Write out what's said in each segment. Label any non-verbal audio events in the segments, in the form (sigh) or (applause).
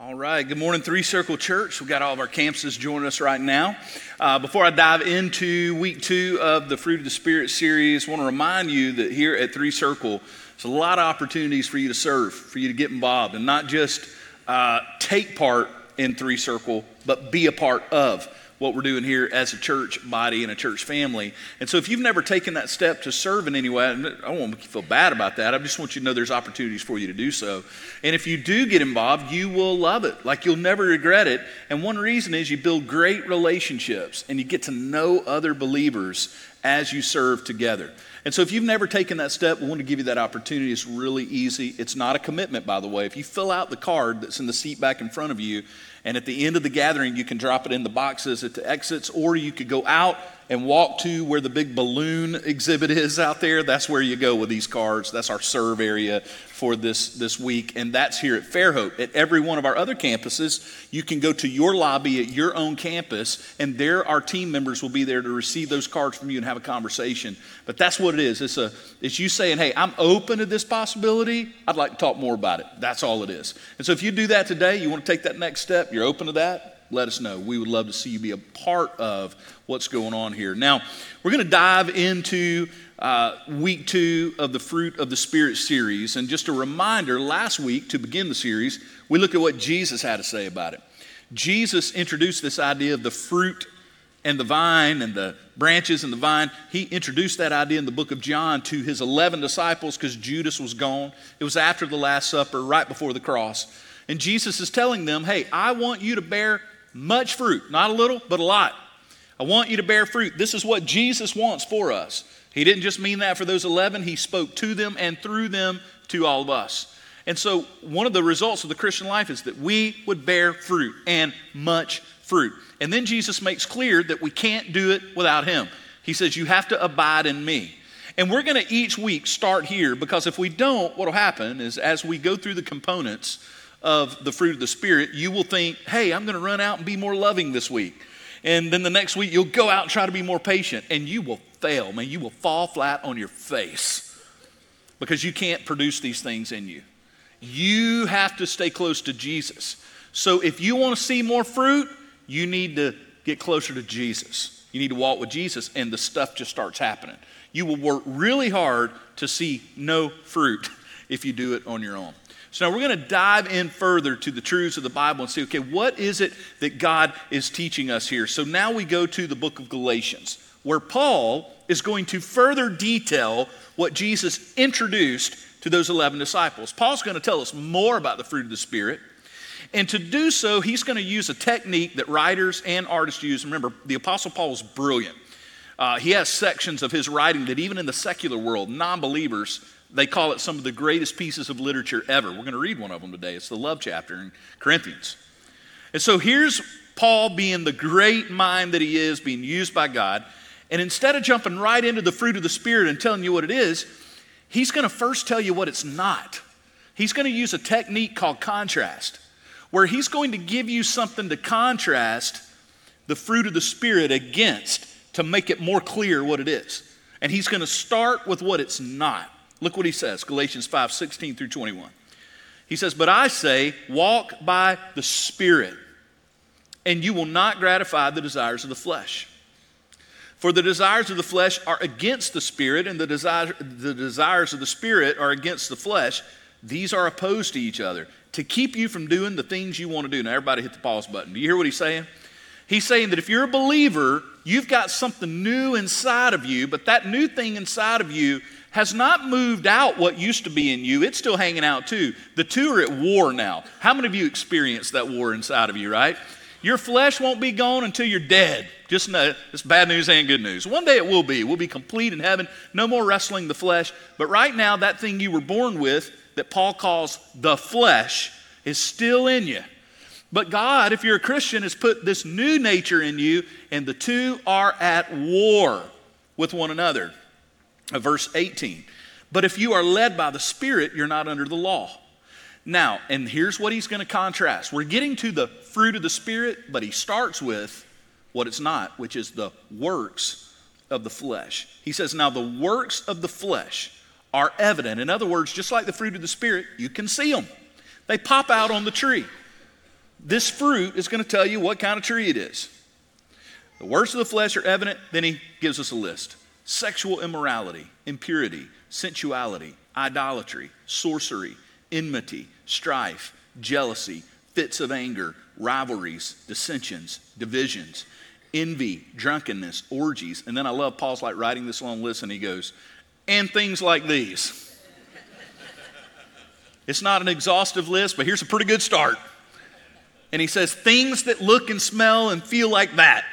All right. Good morning, Three Circle Church. We've got all of our campuses joining us right now. Uh, before I dive into week two of the Fruit of the Spirit series, I want to remind you that here at Three Circle, there's a lot of opportunities for you to serve, for you to get involved, and not just uh, take part in Three Circle, but be a part of what we're doing here as a church body and a church family. And so if you've never taken that step to serve in any way, I don't want to feel bad about that. I just want you to know there's opportunities for you to do so. And if you do get involved, you will love it. Like you'll never regret it. And one reason is you build great relationships and you get to know other believers as you serve together. And so, if you've never taken that step, we want to give you that opportunity. It's really easy. It's not a commitment, by the way. If you fill out the card that's in the seat back in front of you, and at the end of the gathering, you can drop it in the boxes at the exits, or you could go out and walk to where the big balloon exhibit is out there. That's where you go with these cards. That's our serve area for this, this week, and that's here at Fairhope. At every one of our other campuses, you can go to your lobby at your own campus, and there our team members will be there to receive those cards from you and have a conversation. But that's what it is. It's, a, it's you saying, hey, I'm open to this possibility. I'd like to talk more about it. That's all it is. And so if you do that today, you want to take that next step, you're open to that, let us know. We would love to see you be a part of what's going on here. Now, we're going to dive into uh, week two of the Fruit of the Spirit series. And just a reminder last week to begin the series, we looked at what Jesus had to say about it. Jesus introduced this idea of the fruit and the vine and the branches and the vine. He introduced that idea in the book of John to his 11 disciples because Judas was gone. It was after the Last Supper, right before the cross. And Jesus is telling them, hey, I want you to bear much fruit, not a little, but a lot. I want you to bear fruit. This is what Jesus wants for us. He didn't just mean that for those 11, He spoke to them and through them to all of us. And so, one of the results of the Christian life is that we would bear fruit and much fruit. And then Jesus makes clear that we can't do it without Him. He says, You have to abide in me. And we're going to each week start here because if we don't, what will happen is as we go through the components, of the fruit of the Spirit, you will think, hey, I'm going to run out and be more loving this week. And then the next week, you'll go out and try to be more patient, and you will fail, man. You will fall flat on your face because you can't produce these things in you. You have to stay close to Jesus. So if you want to see more fruit, you need to get closer to Jesus. You need to walk with Jesus, and the stuff just starts happening. You will work really hard to see no fruit (laughs) if you do it on your own. So now we're going to dive in further to the truths of the Bible and see, okay, what is it that God is teaching us here? So now we go to the book of Galatians, where Paul is going to further detail what Jesus introduced to those 11 disciples. Paul's going to tell us more about the fruit of the Spirit. And to do so, he's going to use a technique that writers and artists use. Remember, the Apostle Paul is brilliant. Uh, he has sections of his writing that even in the secular world, non believers they call it some of the greatest pieces of literature ever. We're going to read one of them today. It's the love chapter in Corinthians. And so here's Paul being the great mind that he is, being used by God. And instead of jumping right into the fruit of the Spirit and telling you what it is, he's going to first tell you what it's not. He's going to use a technique called contrast, where he's going to give you something to contrast the fruit of the Spirit against to make it more clear what it is. And he's going to start with what it's not. Look what he says Galatians 5 16 through 21. He says, But I say, walk by the Spirit, and you will not gratify the desires of the flesh. For the desires of the flesh are against the Spirit, and the, desire, the desires of the Spirit are against the flesh. These are opposed to each other to keep you from doing the things you want to do. Now, everybody hit the pause button. Do you hear what he's saying? He's saying that if you're a believer, you've got something new inside of you, but that new thing inside of you has not moved out what used to be in you. It's still hanging out too. The two are at war now. How many of you experienced that war inside of you, right? Your flesh won't be gone until you're dead. Just know it's bad news and good news. One day it will be. We'll be complete in heaven. No more wrestling the flesh. But right now, that thing you were born with, that Paul calls the flesh, is still in you. But God, if you're a Christian, has put this new nature in you, and the two are at war with one another. Uh, verse 18. But if you are led by the Spirit, you're not under the law. Now, and here's what he's going to contrast. We're getting to the fruit of the Spirit, but he starts with what it's not, which is the works of the flesh. He says, Now the works of the flesh are evident. In other words, just like the fruit of the Spirit, you can see them, they pop out on the tree. this fruit is going to tell you what kind of tree it is. The works of the flesh are evident, then he gives us a list sexual immorality, impurity, sensuality, idolatry, sorcery, enmity, strife, jealousy, fits of anger, rivalries, dissensions, divisions, envy, drunkenness, orgies. And then I love Paul's like writing this long list and he goes, and things like these. it's not an exhaustive list, but here's a pretty good start. And he says, things that look and smell and feel like that.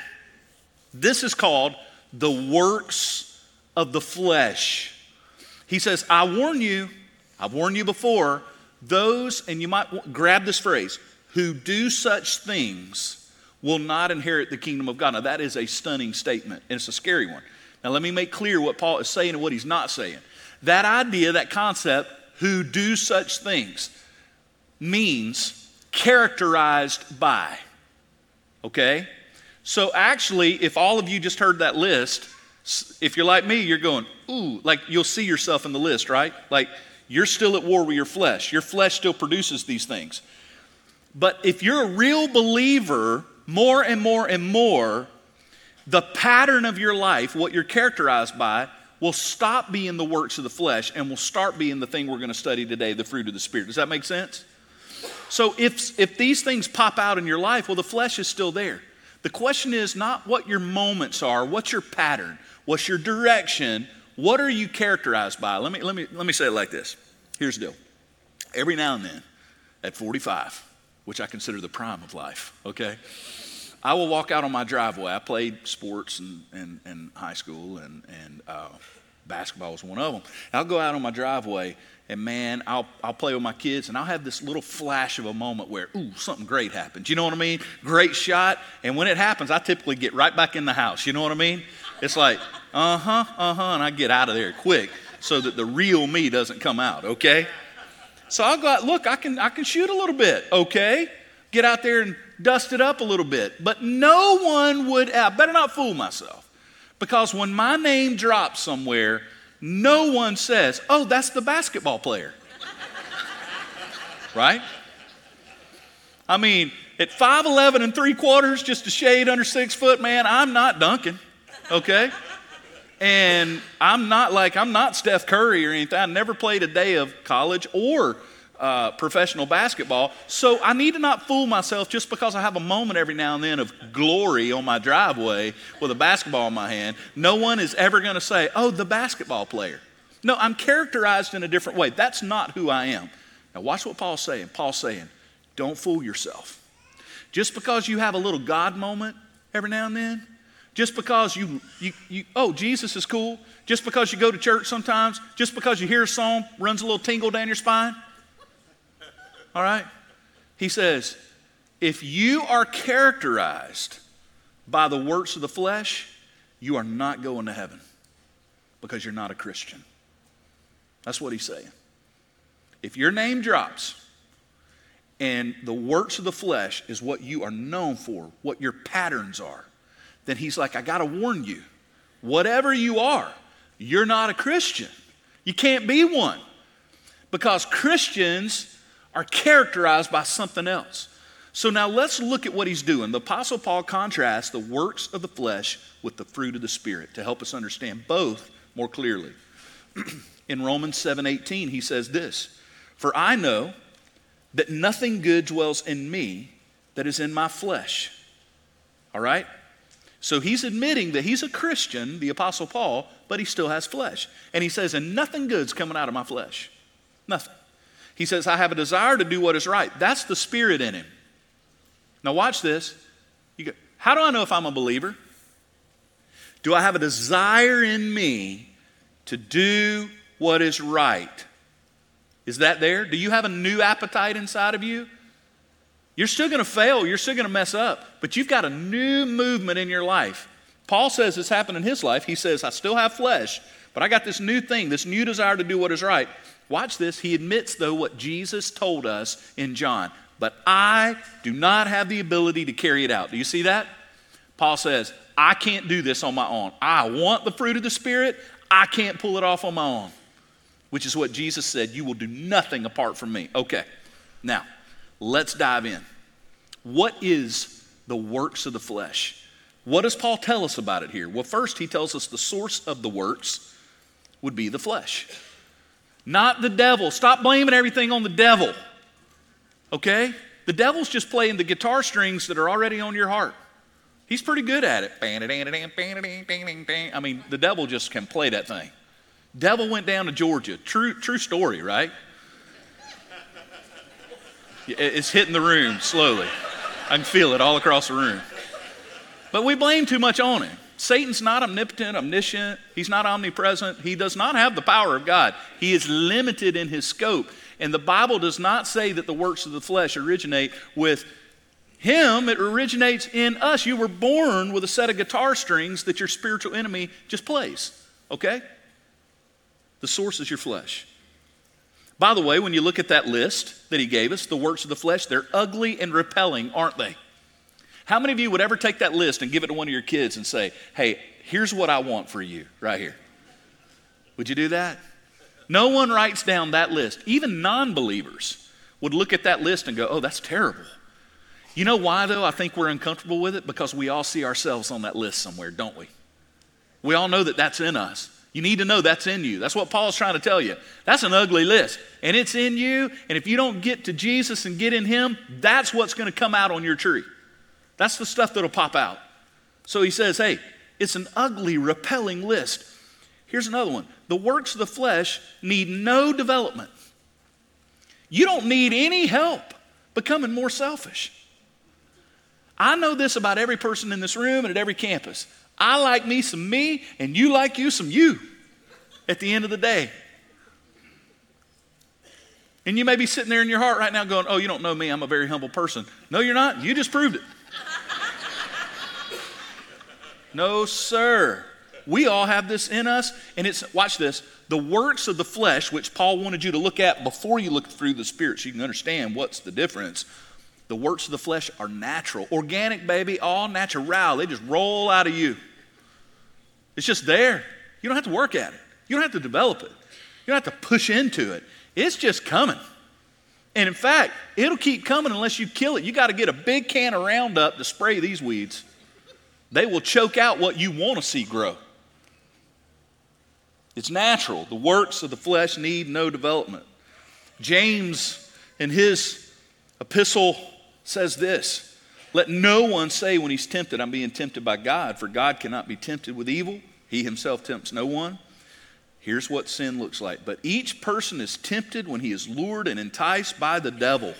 This is called the works of the flesh. He says, I warn you, I've warned you before, those, and you might grab this phrase, who do such things will not inherit the kingdom of God. Now, that is a stunning statement, and it's a scary one. Now, let me make clear what Paul is saying and what he's not saying. That idea, that concept, who do such things, means characterized by. Okay? So, actually, if all of you just heard that list, if you're like me, you're going, ooh, like you'll see yourself in the list, right? Like you're still at war with your flesh. Your flesh still produces these things. But if you're a real believer, more and more and more, the pattern of your life, what you're characterized by, will stop being the works of the flesh and will start being the thing we're going to study today, the fruit of the Spirit. Does that make sense? So if, if these things pop out in your life, well, the flesh is still there. The question is not what your moments are, what's your pattern, what's your direction, what are you characterized by? Let me, let me, let me say it like this. Here's the deal. Every now and then, at 45, which I consider the prime of life, okay? I will walk out on my driveway. I played sports in, in, in high school, and, and uh, basketball was one of them. I'll go out on my driveway and man, I'll, I'll play with my kids and I'll have this little flash of a moment where, ooh, something great happens. You know what I mean? Great shot. And when it happens, I typically get right back in the house. You know what I mean? It's like, uh huh, uh huh, and I get out of there quick so that the real me doesn't come out, okay? So I'll go out, look, I can, I can shoot a little bit, okay? Get out there and dust it up a little bit. But no one would, I better not fool myself. Because when my name drops somewhere, no one says, oh, that's the basketball player. (laughs) right? I mean, at 5'11 and three quarters, just a shade under six foot, man, I'm not Duncan, okay? And I'm not like, I'm not Steph Curry or anything. I never played a day of college or uh, professional basketball. So I need to not fool myself just because I have a moment every now and then of glory on my driveway with a basketball in my hand. No one is ever going to say, oh, the basketball player. No, I'm characterized in a different way. That's not who I am. Now, watch what Paul's saying. Paul's saying, don't fool yourself. Just because you have a little God moment every now and then, just because you, you, you oh, Jesus is cool, just because you go to church sometimes, just because you hear a song, runs a little tingle down your spine, all right? He says, if you are characterized by the works of the flesh, you are not going to heaven because you're not a Christian. That's what he's saying. If your name drops and the works of the flesh is what you are known for, what your patterns are, then he's like, I got to warn you. Whatever you are, you're not a Christian. You can't be one. Because Christians are characterized by something else. So now let's look at what he's doing. The Apostle Paul contrasts the works of the flesh with the fruit of the Spirit to help us understand both more clearly. (clears throat) in Romans 7:18 he says this, "For I know that nothing good dwells in me that is in my flesh." All right? So he's admitting that he's a Christian, the Apostle Paul, but he still has flesh. And he says, and nothing good's coming out of my flesh. Nothing. He says, I have a desire to do what is right. That's the spirit in him. Now, watch this. You go, How do I know if I'm a believer? Do I have a desire in me to do what is right? Is that there? Do you have a new appetite inside of you? You're still going to fail, you're still going to mess up, but you've got a new movement in your life. Paul says this happened in his life. He says, I still have flesh, but I got this new thing, this new desire to do what is right. Watch this. He admits, though, what Jesus told us in John. But I do not have the ability to carry it out. Do you see that? Paul says, I can't do this on my own. I want the fruit of the Spirit. I can't pull it off on my own, which is what Jesus said. You will do nothing apart from me. Okay, now let's dive in. what is the works of the flesh? What does Paul tell us about it here? Well, first, he tells us the source of the works would be the flesh, not the devil. Stop blaming everything on the devil, okay? The devil's just playing the guitar strings that are already on your heart. He's pretty good at it. I mean, the devil just can play that thing. Devil went down to Georgia. True, true story, right? It's hitting the room slowly. I can feel it all across the room. But we blame too much on him. Satan's not omnipotent, omniscient. He's not omnipresent. He does not have the power of God. He is limited in his scope. And the Bible does not say that the works of the flesh originate with him, it originates in us. You were born with a set of guitar strings that your spiritual enemy just plays, okay? The source is your flesh. By the way, when you look at that list that he gave us, the works of the flesh, they're ugly and repelling, aren't they? How many of you would ever take that list and give it to one of your kids and say, hey, here's what I want for you right here? Would you do that? No one writes down that list. Even non believers would look at that list and go, oh, that's terrible. You know why, though, I think we're uncomfortable with it? Because we all see ourselves on that list somewhere, don't we? We all know that that's in us. You need to know that's in you. That's what Paul's trying to tell you. That's an ugly list, and it's in you. And if you don't get to Jesus and get in Him, that's what's going to come out on your tree. That's the stuff that'll pop out. So he says, hey, it's an ugly, repelling list. Here's another one the works of the flesh need no development. You don't need any help becoming more selfish. I know this about every person in this room and at every campus. I like me some me, and you like you some you at the end of the day. And you may be sitting there in your heart right now going, Oh, you don't know me. I'm a very humble person. No, you're not. You just proved it. (laughs) no, sir. We all have this in us, and it's, watch this, the works of the flesh, which Paul wanted you to look at before you look through the Spirit so you can understand what's the difference. The works of the flesh are natural. Organic, baby, all natural. They just roll out of you. It's just there. You don't have to work at it, you don't have to develop it, you don't have to push into it. It's just coming. And in fact, it'll keep coming unless you kill it. You got to get a big can of Roundup to spray these weeds. They will choke out what you want to see grow. It's natural. The works of the flesh need no development. James, in his epistle, says this Let no one say when he's tempted, I'm being tempted by God, for God cannot be tempted with evil. He himself tempts no one. Here's what sin looks like. But each person is tempted when he is lured and enticed by the devil.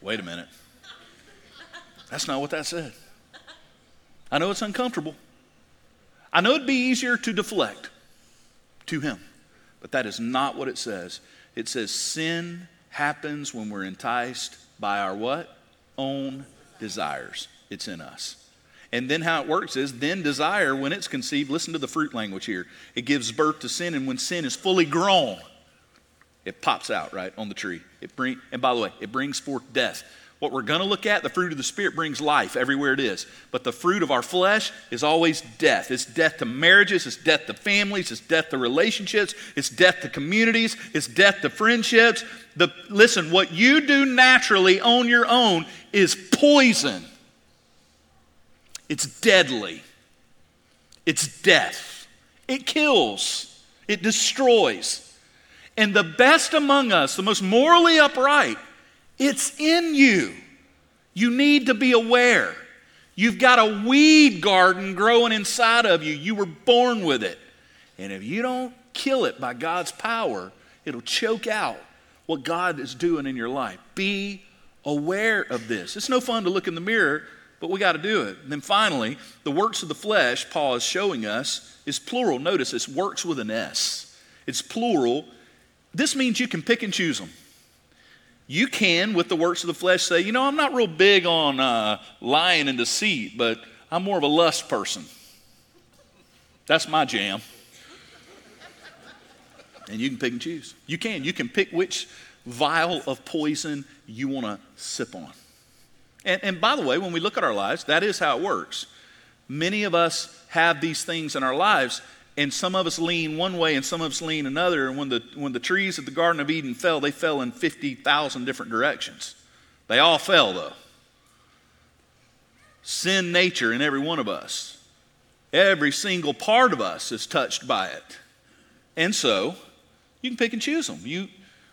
Wait a minute. That's not what that said. I know it's uncomfortable. I know it'd be easier to deflect to him, but that is not what it says. It says sin happens when we're enticed by our what? Own desires. It's in us. And then how it works is then desire, when it's conceived, listen to the fruit language here. It gives birth to sin, and when sin is fully grown, it pops out right on the tree. It bring, and by the way, it brings forth death. What we're going to look at, the fruit of the Spirit brings life everywhere it is. But the fruit of our flesh is always death. It's death to marriages, it's death to families, it's death to relationships, it's death to communities, it's death to friendships. The, listen, what you do naturally on your own is poison, it's deadly, it's death, it kills, it destroys. And the best among us, the most morally upright, it's in you. You need to be aware. You've got a weed garden growing inside of you. You were born with it. And if you don't kill it by God's power, it'll choke out what God is doing in your life. Be aware of this. It's no fun to look in the mirror, but we got to do it. And then finally, the works of the flesh, Paul is showing us, is plural. Notice it's works with an S. It's plural. This means you can pick and choose them. You can, with the works of the flesh, say, you know, I'm not real big on uh, lying and deceit, but I'm more of a lust person. That's my jam. And you can pick and choose. You can. You can pick which vial of poison you want to sip on. And, and by the way, when we look at our lives, that is how it works. Many of us have these things in our lives, and some of us lean one way and some of us lean another. And when the, when the trees of the Garden of Eden fell, they fell in 50,000 different directions. They all fell, though. Sin nature in every one of us. Every single part of us is touched by it. And so, you can pick and choose them. You,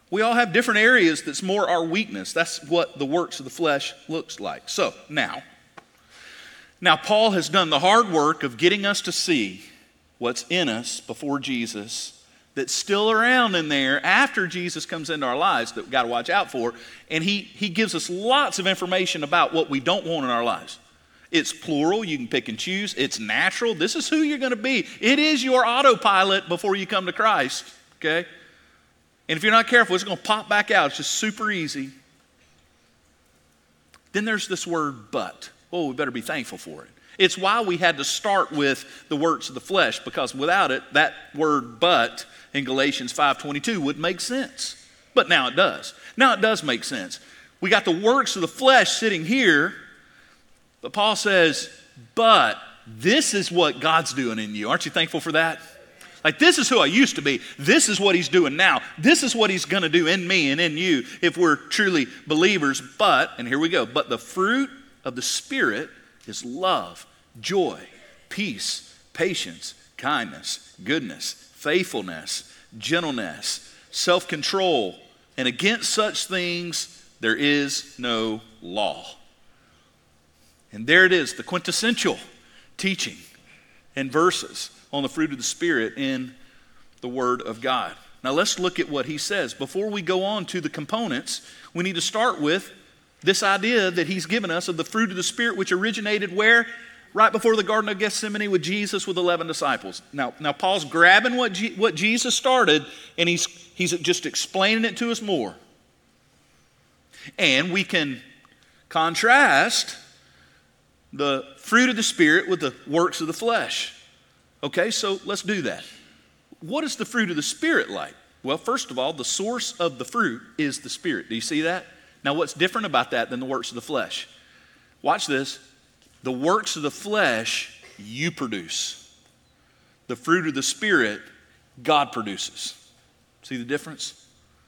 we all have different areas that's more our weakness. That's what the works of the flesh looks like. So, now, now Paul has done the hard work of getting us to see what's in us before Jesus that's still around in there after Jesus comes into our lives that we've got to watch out for. And he, he gives us lots of information about what we don't want in our lives. It's plural, you can pick and choose. It's natural. This is who you're going to be. It is your autopilot before you come to Christ, okay? And if you're not careful, it's going to pop back out. It's just super easy. Then there's this word but. Oh, we better be thankful for it. It's why we had to start with the works of the flesh, because without it, that word but in Galatians 5.22 would make sense. But now it does. Now it does make sense. We got the works of the flesh sitting here, but Paul says, but this is what God's doing in you. Aren't you thankful for that? Like, this is who I used to be. This is what he's doing now. This is what he's going to do in me and in you if we're truly believers. But, and here we go, but the fruit of the Spirit is love, joy, peace, patience, kindness, goodness, faithfulness, gentleness, self control. And against such things there is no law. And there it is, the quintessential teaching and verses on the fruit of the Spirit in the Word of God. Now let's look at what he says. Before we go on to the components, we need to start with this idea that he's given us of the fruit of the Spirit, which originated where? Right before the Garden of Gethsemane with Jesus with 11 disciples. Now, now Paul's grabbing what, G, what Jesus started and he's, he's just explaining it to us more. And we can contrast the fruit of the Spirit with the works of the flesh. Okay, so let's do that. What is the fruit of the Spirit like? Well, first of all, the source of the fruit is the Spirit. Do you see that? Now, what's different about that than the works of the flesh? Watch this. The works of the flesh you produce, the fruit of the Spirit God produces. See the difference?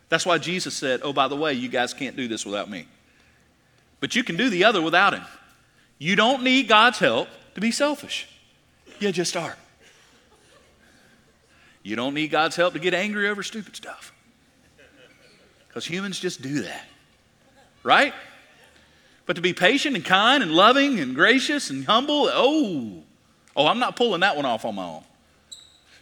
That's why Jesus said, Oh, by the way, you guys can't do this without me. But you can do the other without Him. You don't need God's help to be selfish. You just are. You don't need God's help to get angry over stupid stuff. Because humans just do that right? But to be patient and kind and loving and gracious and humble, oh, oh, I'm not pulling that one off on my own.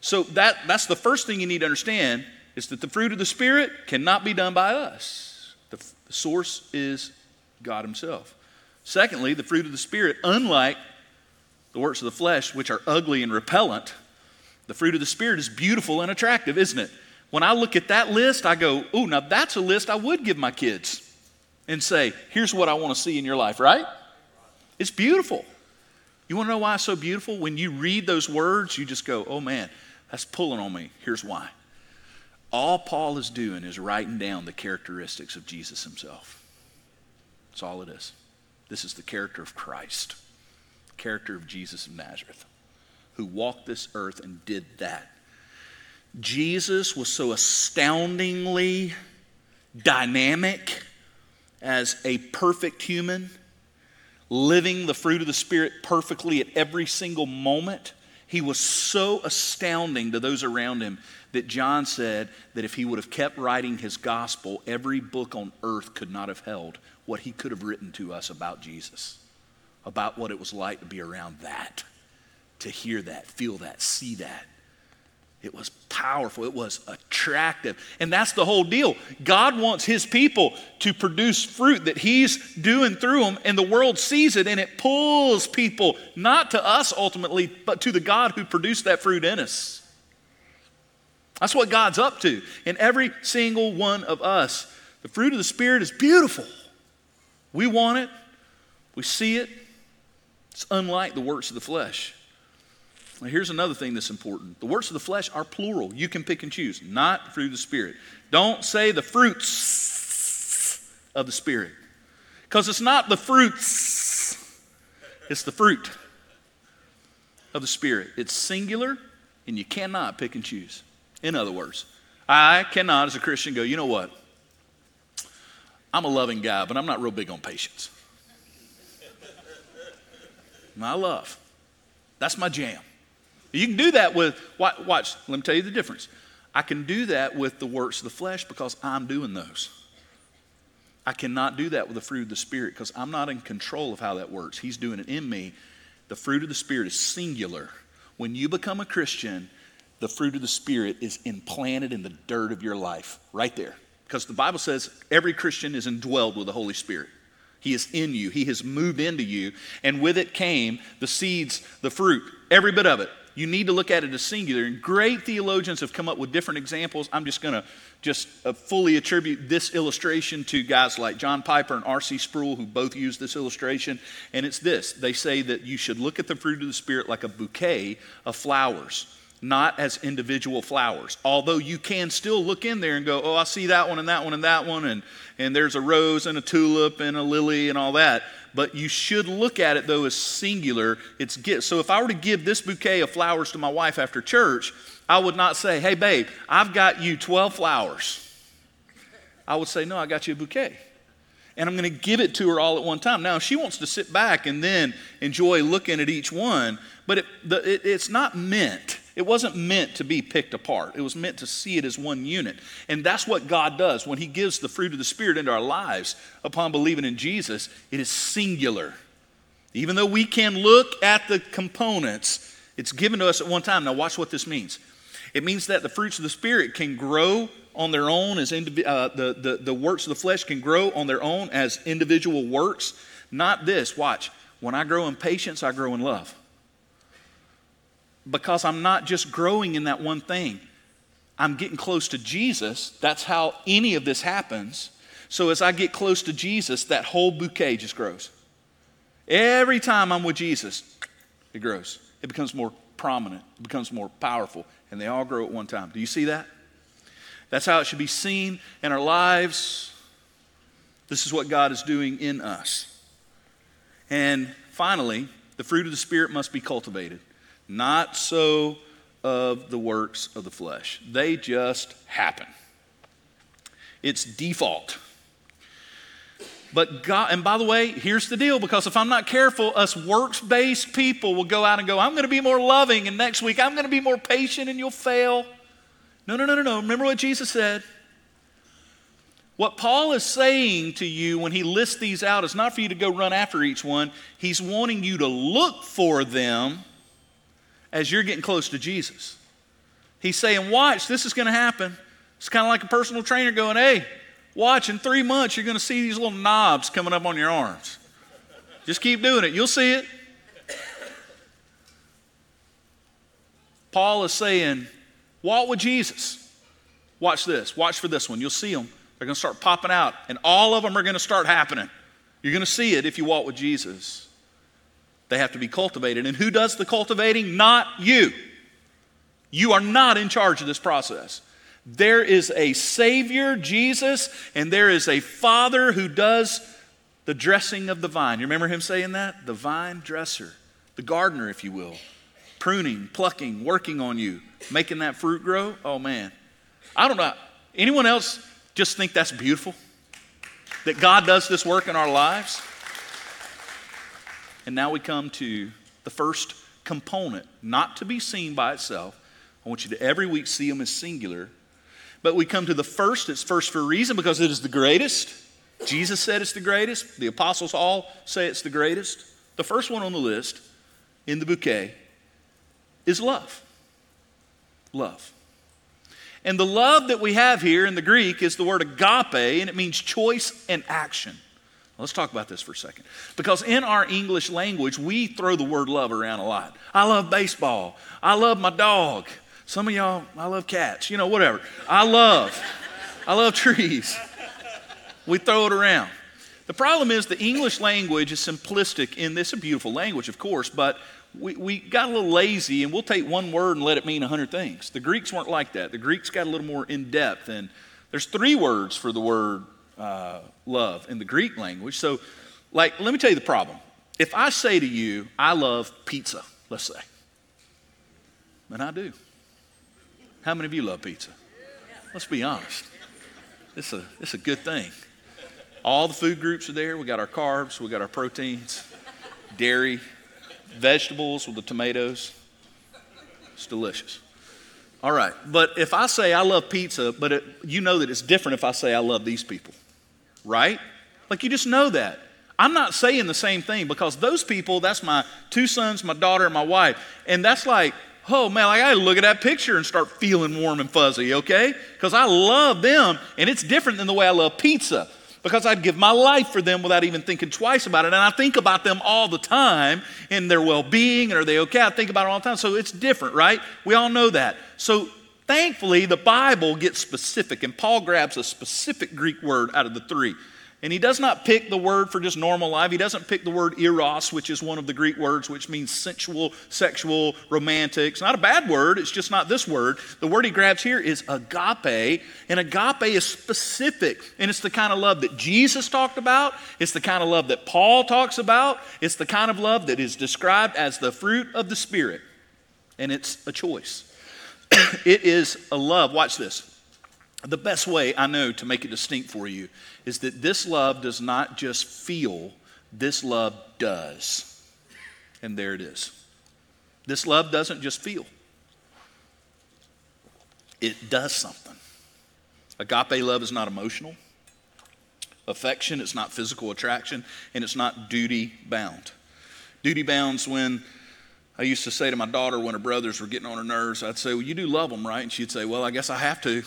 So that, that's the first thing you need to understand is that the fruit of the Spirit cannot be done by us. The, the source is God Himself. Secondly, the fruit of the Spirit, unlike the works of the flesh, which are ugly and repellent, the fruit of the Spirit is beautiful and attractive, isn't it? When I look at that list, I go, oh, now that's a list I would give my kids and say, Here's what I want to see in your life, right? It's beautiful. You want to know why it's so beautiful? When you read those words, you just go, Oh man, that's pulling on me. Here's why. All Paul is doing is writing down the characteristics of Jesus himself. That's all it is. This is the character of Christ, character of Jesus of Nazareth, who walked this earth and did that. Jesus was so astoundingly dynamic as a perfect human, living the fruit of the Spirit perfectly at every single moment, he was so astounding to those around him that John said that if he would have kept writing his gospel, every book on earth could not have held what he could have written to us about Jesus, about what it was like to be around that, to hear that, feel that, see that. It was powerful. It was attractive. And that's the whole deal. God wants His people to produce fruit that He's doing through them, and the world sees it and it pulls people, not to us ultimately, but to the God who produced that fruit in us. That's what God's up to. In every single one of us, the fruit of the Spirit is beautiful. We want it, we see it. It's unlike the works of the flesh. Now, here's another thing that's important the works of the flesh are plural. You can pick and choose, not through the Spirit. Don't say the fruits of the Spirit, because it's not the fruits, it's the fruit of the Spirit. It's singular And you cannot pick and choose. In other words, I cannot, as a Christian, go, you know what? I'm a loving guy, but I'm not real big on patience. (laughs) My love. That's my jam. You can do that with, watch, let me tell you the difference. I can do that with the works of the flesh because I'm doing those. I cannot do that with the fruit of the Spirit because I'm not in control of how that works. He's doing it in me. The fruit of the Spirit is singular. When you become a Christian, the fruit of the Spirit is implanted in the dirt of your life, right there. Because the Bible says every Christian is indwelled with the Holy Spirit. He is in you, He has moved into you, and with it came the seeds, the fruit, every bit of it. You need to look at it as singular. And great theologians have come up with different examples. I'm just going to just uh, fully attribute this illustration to guys like John Piper and R.C. Sproul, who both use this illustration. And it's this they say that you should look at the fruit of the Spirit like a bouquet of flowers not as individual flowers. Although you can still look in there and go, oh, I see that one and that one and that one, and, and there's a rose and a tulip and a lily and all that. But you should look at it though as singular. It's gift. So if I were to give this bouquet of flowers to my wife after church, I would not say, hey, babe, I've got you 12 flowers. I would say, no, I got you a bouquet and I'm going to give it to her all at one time. Now, she wants to sit back and then enjoy looking at each one, but it, the, it, it's not meant. It wasn't meant to be picked apart. It was meant to see it as one unit. And that's what God does. When He gives the fruit of the Spirit into our lives upon believing in Jesus, it is singular. Even though we can look at the components, it's given to us at one time. Now, watch what this means. It means that the fruits of the Spirit can grow on their own as indiv- uh, the, the, the works of the flesh can grow on their own as individual works. Not this. Watch. When I grow in patience, I grow in love. Because I'm not just growing in that one thing, I'm getting close to Jesus. That's how any of this happens. So as I get close to Jesus, that whole bouquet just grows. Every time I'm with Jesus, it grows. It becomes more prominent, it becomes more powerful, and they all grow at one time. Do you see that? That's how it should be seen in our lives. This is what God is doing in us. And finally, the fruit of the Spirit must be cultivated, not so of the works of the flesh. They just happen. It's default. But God, and by the way, here's the deal because if I'm not careful, us works based people will go out and go, I'm going to be more loving, and next week I'm going to be more patient, and you'll fail. No, no, no, no, no. Remember what Jesus said? What Paul is saying to you when he lists these out is not for you to go run after each one. He's wanting you to look for them as you're getting close to Jesus. He's saying, Watch, this is going to happen. It's kind of like a personal trainer going, Hey, watch, in three months, you're going to see these little knobs coming up on your arms. Just keep doing it. You'll see it. Paul is saying, Walk with Jesus. Watch this. Watch for this one. You'll see them. They're going to start popping out, and all of them are going to start happening. You're going to see it if you walk with Jesus. They have to be cultivated. And who does the cultivating? Not you. You are not in charge of this process. There is a Savior, Jesus, and there is a Father who does the dressing of the vine. You remember him saying that? The vine dresser, the gardener, if you will pruning, plucking, working on you, making that fruit grow, oh man. I don't know. Anyone else just think that's beautiful? That God does this work in our lives? And now we come to the first component, not to be seen by itself. I want you to every week see them as singular. But we come to the first, it's first for a reason because it is the greatest. Jesus said it's the greatest. The apostles all say it's the greatest. The first one on the list in the bouquet is love. Love. And the love that we have here in the Greek is the word agape, and it means choice and action. Let's talk about this for a second. Because in our English language, we throw the word love around a lot. I love baseball. I love my dog. Some of y'all, I love cats, you know, whatever. I love, I love trees. We throw it around. The problem is the English language is simplistic in this, a beautiful language, of course, but we, we got a little lazy and we'll take one word and let it mean a hundred things. The Greeks weren't like that. The Greeks got a little more in depth, and there's three words for the word uh, love in the Greek language. So, like, let me tell you the problem. If I say to you, I love pizza, let's say, and I do. How many of you love pizza? Let's be honest. It's a, it's a good thing. All the food groups are there. We got our carbs, we got our proteins, dairy, vegetables with the tomatoes. It's delicious. All right, but if I say I love pizza, but it, you know that it's different if I say I love these people, right? Like you just know that. I'm not saying the same thing because those people, that's my two sons, my daughter, and my wife. And that's like, oh man, like I gotta look at that picture and start feeling warm and fuzzy, okay? Because I love them, and it's different than the way I love pizza because I'd give my life for them without even thinking twice about it. And I think about them all the time and their well being and are they okay? I think about it all the time. So it's different, right? We all know that. So thankfully, the Bible gets specific, and Paul grabs a specific Greek word out of the three. And he does not pick the word for just normal life. He doesn't pick the word eros, which is one of the Greek words which means sensual, sexual, romantic. It's not a bad word, it's just not this word. The word he grabs here is agape, and agape is specific. And it's the kind of love that Jesus talked about, it's the kind of love that Paul talks about, it's the kind of love that is described as the fruit of the Spirit. And it's a choice. (clears throat) it is a love, watch this. The best way I know to make it distinct for you is that this love does not just feel, this love does. And there it is. This love doesn't just feel, it does something. Agape love is not emotional. Affection, it's not physical attraction, and it's not duty bound. Duty bound's when I used to say to my daughter when her brothers were getting on her nerves, I'd say, Well, you do love them, right? And she'd say, Well, I guess I have to.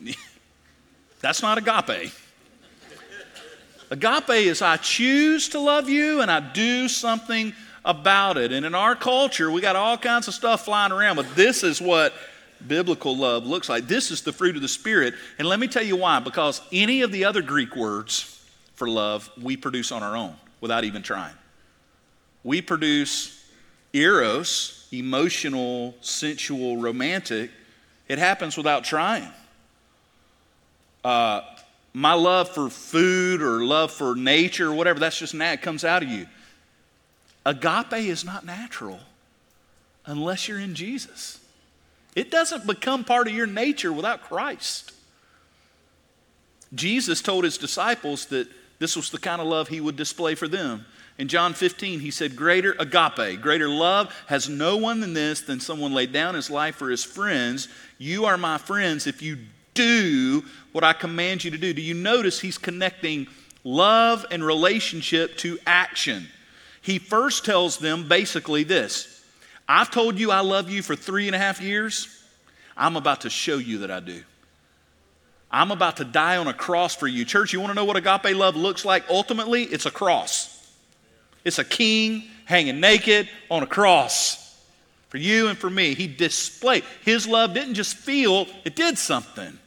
(laughs) That's not agape. Agape is I choose to love you and I do something about it. And in our culture, we got all kinds of stuff flying around, but this is what biblical love looks like. This is the fruit of the Spirit. And let me tell you why. Because any of the other Greek words for love, we produce on our own without even trying. We produce eros, emotional, sensual, romantic. It happens without trying uh, my love for food or love for nature or whatever, that's just that comes out of you. Agape is not natural unless you're in Jesus. It doesn't become part of your nature without Christ. Jesus told his disciples that this was the kind of love he would display for them. In John 15, he said, Greater agape, greater love has no one than this, than someone laid down his life for his friends. You are my friends if you do what I command you to do. Do you notice he's connecting love and relationship to action? He first tells them basically this I've told you I love you for three and a half years. I'm about to show you that I do. I'm about to die on a cross for you. Church, you want to know what agape love looks like? Ultimately, it's a cross. It's a king hanging naked on a cross for you and for me. He displayed his love didn't just feel, it did something.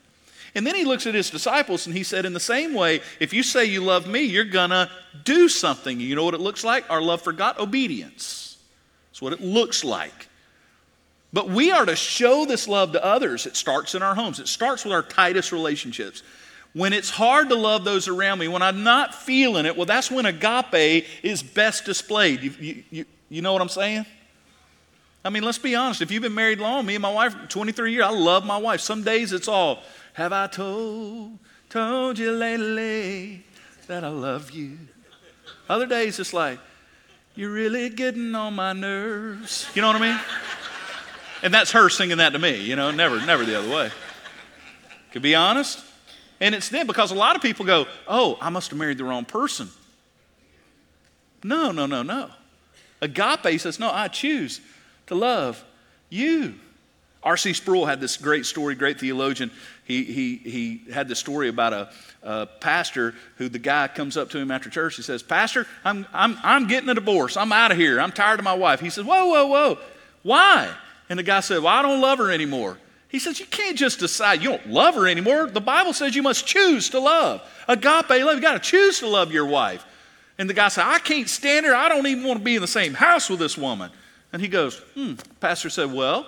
And then he looks at his disciples and he said, In the same way, if you say you love me, you're going to do something. You know what it looks like? Our love for God? Obedience. That's what it looks like. But we are to show this love to others. It starts in our homes, it starts with our tightest relationships. When it's hard to love those around me, when I'm not feeling it, well, that's when agape is best displayed. You, you, you, you know what I'm saying? I mean, let's be honest. If you've been married long, me and my wife, 23 years, I love my wife. Some days it's all, have I told, told you lately that I love you? Other days it's like, you're really getting on my nerves. You know what I mean? And that's her singing that to me, you know, never, never the other way. To be honest. And it's then because a lot of people go, oh, I must have married the wrong person. No, no, no, no. Agape says, no, I choose to love you. R.C. Sproul had this great story, great theologian. He, he, he had this story about a, a, pastor who the guy comes up to him after church. He says, Pastor, I'm, I'm, I'm getting a divorce. I'm out of here. I'm tired of my wife. He says, Whoa, whoa, whoa. Why? And the guy said, Well, I don't love her anymore. He says, You can't just decide you don't love her anymore. The Bible says you must choose to love. Agape love, you got to choose to love your wife. And the guy said, I can't stand her. I don't even want to be in the same house with this woman. And he goes, Hmm. Pastor said, Well,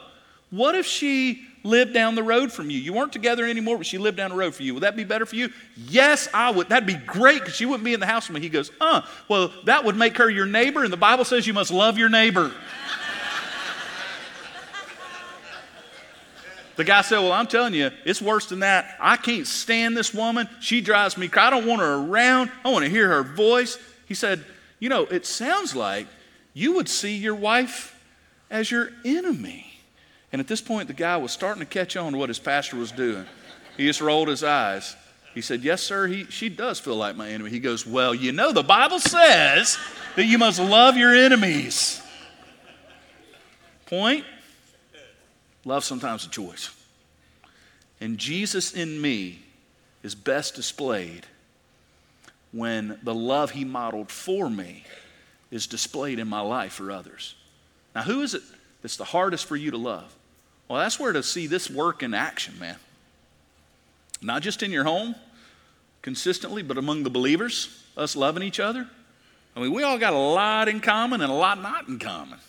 what if she lived down the road from you? You weren't together anymore, but she lived down the road for you. Would that be better for you? Yes, I would. That'd be great because she wouldn't be in the house with me. He goes, uh, well, that would make her your neighbor, and the Bible says you must love your neighbor. The guy said, Well, I'm telling you, it's worse than that. I can't stand this woman. She drives me crazy. I don't want her around. I want to hear her voice. He said, You know, it sounds like you would see your wife as your enemy. And at this point, the guy was starting to catch on to what his pastor was doing. He just rolled his eyes. He said, Yes, sir, he, she does feel like my enemy. He goes, Well, you know, the Bible says that you must love your enemies. Point love sometimes a choice. And Jesus in me is best displayed when the love he modeled for me is displayed in my life for others. Now, who is it that's the hardest for you to love? Well, that's where to see this work in action, man. Not just in your home consistently, but among the believers, us loving each other. I mean, we all got a lot in common and a lot not in common.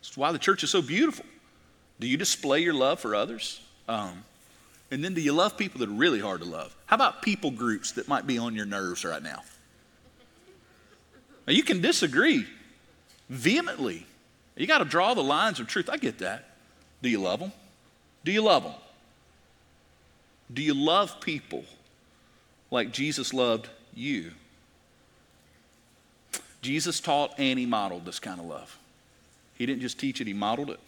That's why the church is so beautiful. Do you display your love for others? Um, and then do you love people that are really hard to love? How about people groups that might be on your nerves right now? Now, you can disagree vehemently. You got to draw the lines of truth. I get that. Do you love them? Do you love them? Do you love people like Jesus loved you? Jesus taught and he modeled this kind of love. He didn't just teach it, he modeled it.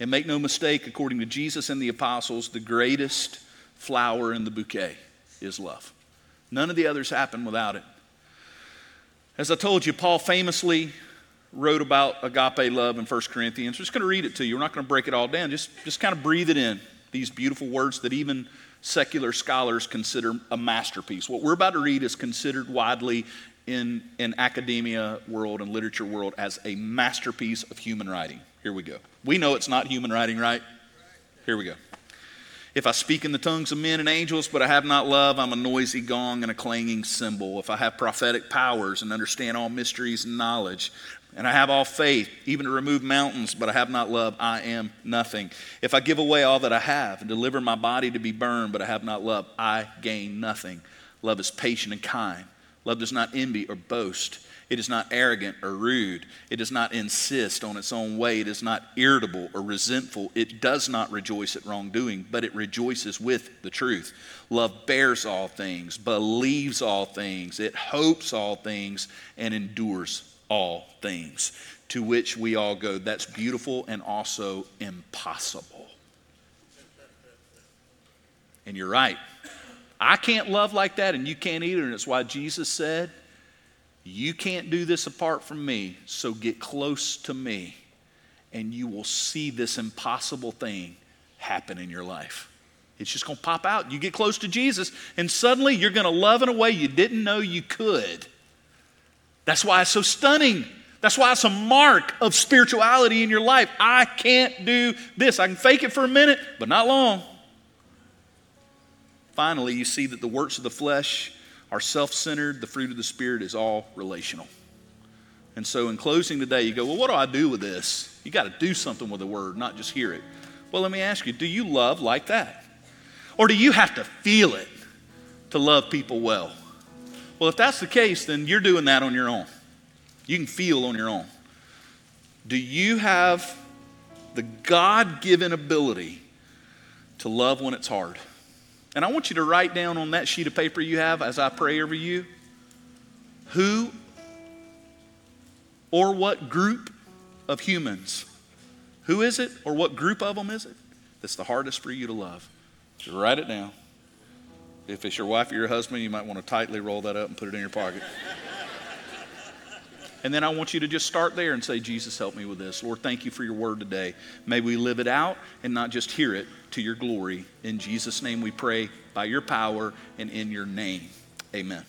And make no mistake, according to Jesus and the apostles, the greatest flower in the bouquet is love. None of the others happen without it. As I told you, Paul famously wrote about agape love in 1 Corinthians. We're just going to read it to you. We're not going to break it all down. Just, just kind of breathe it in. These beautiful words that even secular scholars consider a masterpiece. What we're about to read is considered widely in, in academia world and literature world as a masterpiece of human writing. Here we go. We know it's not human writing, right? Here we go. If I speak in the tongues of men and angels, but I have not love, I'm a noisy gong and a clanging cymbal. If I have prophetic powers and understand all mysteries and knowledge, and I have all faith, even to remove mountains, but I have not love, I am nothing. If I give away all that I have and deliver my body to be burned, but I have not love, I gain nothing. Love is patient and kind. Love does not envy or boast. It is not arrogant or rude. It does not insist on its own way. It is not irritable or resentful. It does not rejoice at wrongdoing, but it rejoices with the truth. Love bears all things, believes all things, it hopes all things, and endures all things, to which we all go. That's beautiful and also impossible. And you're right. I can't love like that, and you can't either. And it's why Jesus said, You can't do this apart from me, so get close to me, and you will see this impossible thing happen in your life. It's just going to pop out. You get close to Jesus, and suddenly you're going to love in a way you didn't know you could. That's why it's so stunning. That's why it's a mark of spirituality in your life. I can't do this. I can fake it for a minute, but not long. Finally, you see that the works of the flesh are self centered, the fruit of the Spirit is all relational. And so, in closing today, you go, Well, what do I do with this? You got to do something with the word, not just hear it. Well, let me ask you do you love like that? Or do you have to feel it to love people well? Well, if that's the case, then you're doing that on your own. You can feel on your own. Do you have the God given ability to love when it's hard? And I want you to write down on that sheet of paper you have as I pray over you who or what group of humans, who is it or what group of them is it that's the hardest for you to love? So write it down. If it's your wife or your husband, you might want to tightly roll that up and put it in your pocket. (laughs) and then I want you to just start there and say, Jesus, help me with this. Lord, thank you for your word today. May we live it out and not just hear it to your glory. In Jesus' name we pray by your power and in your name. Amen.